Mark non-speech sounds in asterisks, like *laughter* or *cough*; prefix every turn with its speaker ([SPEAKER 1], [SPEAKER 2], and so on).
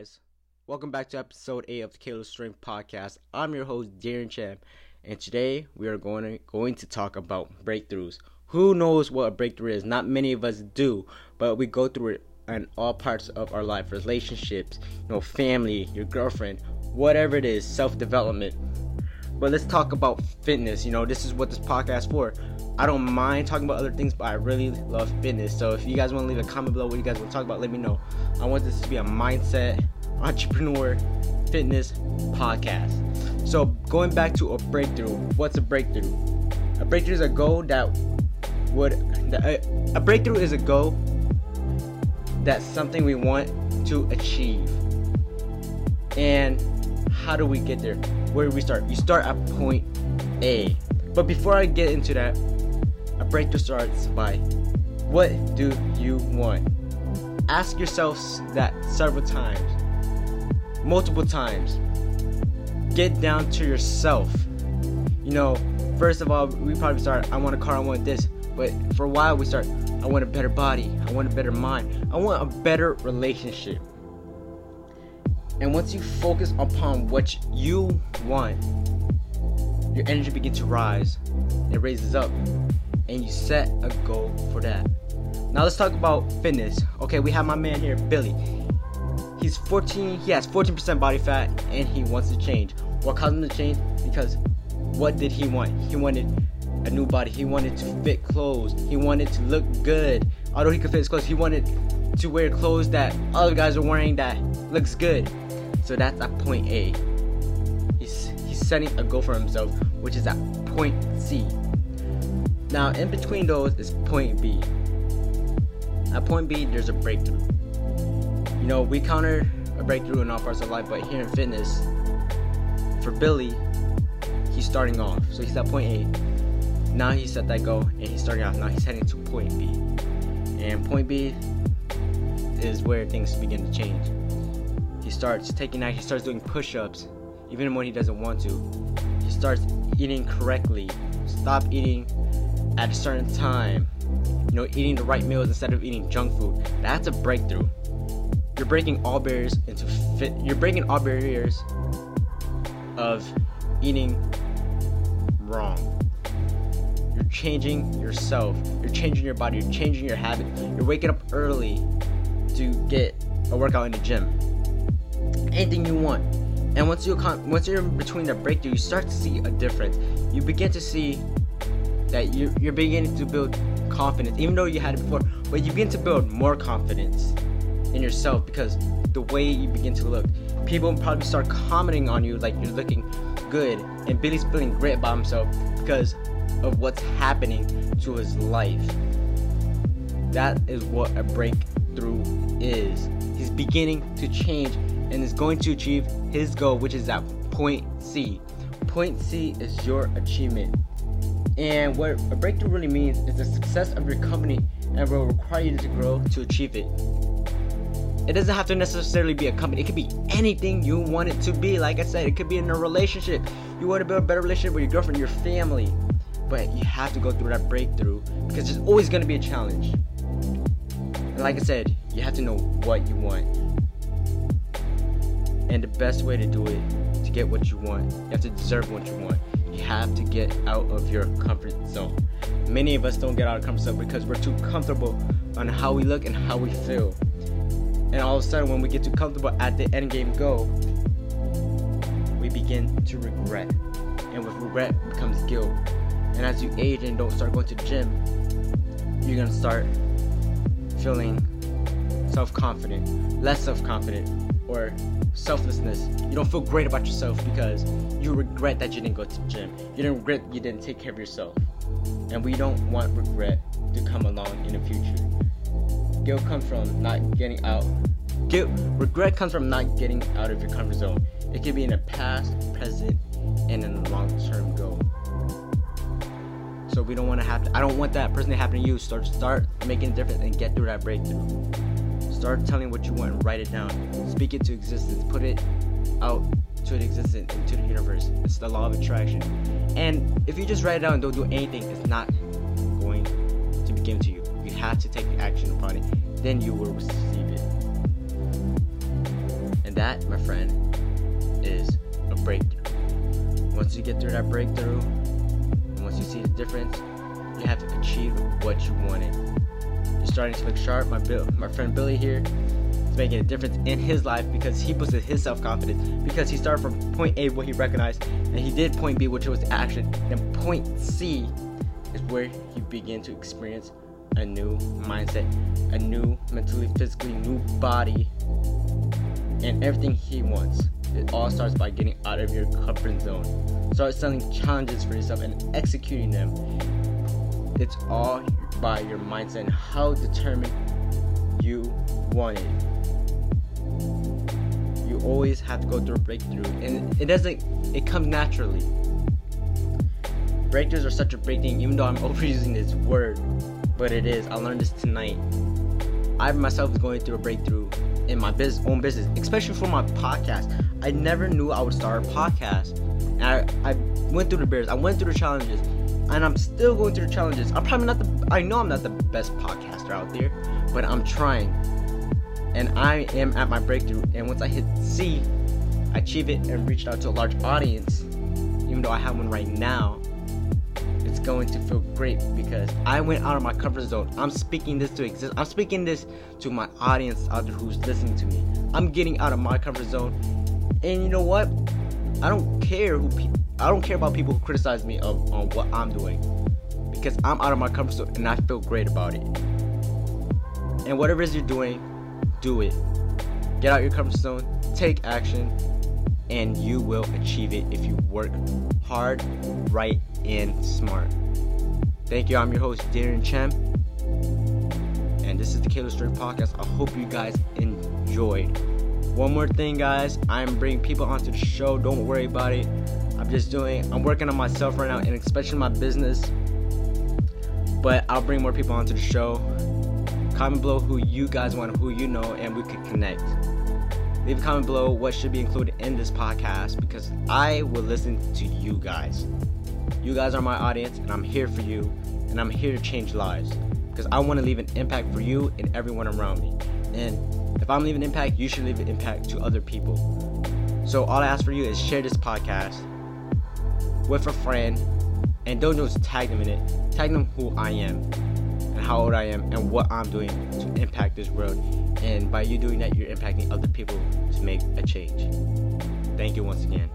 [SPEAKER 1] guys? Welcome back to episode 8 of the Kalo Strength Podcast. I'm your host, Darren Champ, and today we are going to, going to talk about breakthroughs. Who knows what a breakthrough is? Not many of us do, but we go through it in all parts of our life relationships, you know, family, your girlfriend, whatever it is, self development. But let's talk about fitness. You know, this is what this podcast for. I don't mind talking about other things, but I really love fitness. So if you guys want to leave a comment below what you guys want to talk about, let me know. I want this to be a mindset, entrepreneur, fitness podcast. So going back to a breakthrough, what's a breakthrough? A breakthrough is a goal that would a, breakthrough is a goal that's something we want to achieve. And how do we get there? Where do we start? You start at point A. But before I get into that, a breakthrough starts by what do you want? Ask yourself that several times, multiple times. Get down to yourself. You know, first of all, we probably start, I want a car, I want this. But for a while, we start, I want a better body, I want a better mind, I want a better relationship. And once you focus upon what you want, your energy begins to rise. It raises up and you set a goal for that. Now let's talk about fitness. Okay, we have my man here, Billy. He's 14, he has 14% body fat and he wants to change. What caused him to change? Because what did he want? He wanted a new body. He wanted to fit clothes. He wanted to look good. Although he could fit his clothes, he wanted to wear clothes that other guys are wearing that looks good. So that's at point A. He's he's setting a goal for himself, which is at point C. Now, in between those is point B. At point B, there's a breakthrough. You know, we counter a breakthrough in all parts of life, but here in fitness, for Billy, he's starting off. So he's at point A. Now he set that goal and he's starting off. Now he's heading to point B. And point B is where things begin to change. He starts taking action, he starts doing push ups, even when he doesn't want to. He starts eating correctly. Stop eating at a certain time. You know, eating the right meals instead of eating junk food. That's a breakthrough. You're breaking all barriers into fit. You're breaking all barriers of eating wrong. You're changing yourself. You're changing your body. You're changing your habit. You're waking up early to get a workout in the gym. Anything you want. And once you once you're in between the breakthrough, you start to see a difference. You begin to see that you're, you're beginning to build confidence, even though you had it before, but you begin to build more confidence in yourself because the way you begin to look. People probably start commenting on you like you're looking good, and Billy's feeling great about himself because of what's happening to his life. That is what a breakthrough is. He's beginning to change and is going to achieve his goal, which is at point C. Point C is your achievement. And what a breakthrough really means is the success of your company and will require you to grow to achieve it. It doesn't have to necessarily be a company. It could be anything you want it to be. Like I said, it could be in a relationship. You want to build a better relationship with your girlfriend, your family. But you have to go through that breakthrough because there's always going to be a challenge. And like I said, you have to know what you want. And the best way to do it, to get what you want, you have to deserve what you want. Have to get out of your comfort zone. Many of us don't get out of comfort zone because we're too comfortable on how we look and how we feel. And all of a sudden, when we get too comfortable at the end game goal, we begin to regret. And with regret becomes guilt. And as you age and don't start going to the gym, you're gonna start feeling self confident, less self confident, or selflessness. You don't feel great about yourself because you regret that you didn't go to the gym. You didn't regret you didn't take care of yourself. And we don't want regret to come along in the future. Guilt comes from not getting out. Guilt, regret comes from not getting out of your comfort zone. It can be in the past, present, and in the long-term goal. So we don't want to have to. I don't want that person to happen to you. Start, start making a difference and get through that breakthrough. Start telling what you want write it down. Speak it to existence. Put it out to existence into the universe. It's the law of attraction. And if you just write it down and don't do anything, it's not going to be given to you. You have to take action upon it. Then you will receive it. And that, my friend, is a breakthrough. Once you get through that breakthrough, once you see the difference, you have to achieve what you wanted. You're starting to look sharp. My Bill, my friend Billy here making a difference in his life because he boosted his self-confidence because he started from point A, what he recognized, and he did point B, which was action. And point C is where he began to experience a new mindset, a new mentally, physically new body, and everything he wants. It all starts by getting out of your comfort zone. Start setting challenges for yourself and executing them. It's all by your mindset and how determined you want it. Always have to go through a breakthrough, and it doesn't. It comes naturally. Breakthroughs are such a big thing, even though I'm *laughs* overusing this word, but it is. I learned this tonight. I myself is going through a breakthrough in my business, own business, especially for my podcast. I never knew I would start a podcast. And I, I went through the bears, I went through the challenges, and I'm still going through the challenges. I'm probably not the, I know I'm not the best podcaster out there, but I'm trying. And I am at my breakthrough. And once I hit C, I achieve it and reach out to a large audience, even though I have one right now it's going to feel great because I went out of my comfort zone. I'm speaking this to exist. I'm speaking this to my audience out there who's listening to me. I'm getting out of my comfort zone. And you know what? I don't care who pe- I don't care about people who criticize me of, on what I'm doing because I'm out of my comfort zone and I feel great about it. And whatever it is you're doing, do it. Get out your comfort zone, take action, and you will achieve it if you work hard, right, and smart. Thank you. I'm your host, Darren Chem. And this is the Killer Story Podcast. I hope you guys enjoyed. One more thing, guys. I'm bringing people onto the show. Don't worry about it. I'm just doing, I'm working on myself right now, and especially my business. But I'll bring more people onto the show. Comment below who you guys want, who you know, and we could connect. Leave a comment below what should be included in this podcast because I will listen to you guys. You guys are my audience, and I'm here for you, and I'm here to change lives because I want to leave an impact for you and everyone around me. And if I'm leaving impact, you should leave an impact to other people. So all I ask for you is share this podcast with a friend, and don't just tag them in it. Tag them who I am how old I am and what I'm doing to impact this world. And by you doing that, you're impacting other people to make a change. Thank you once again.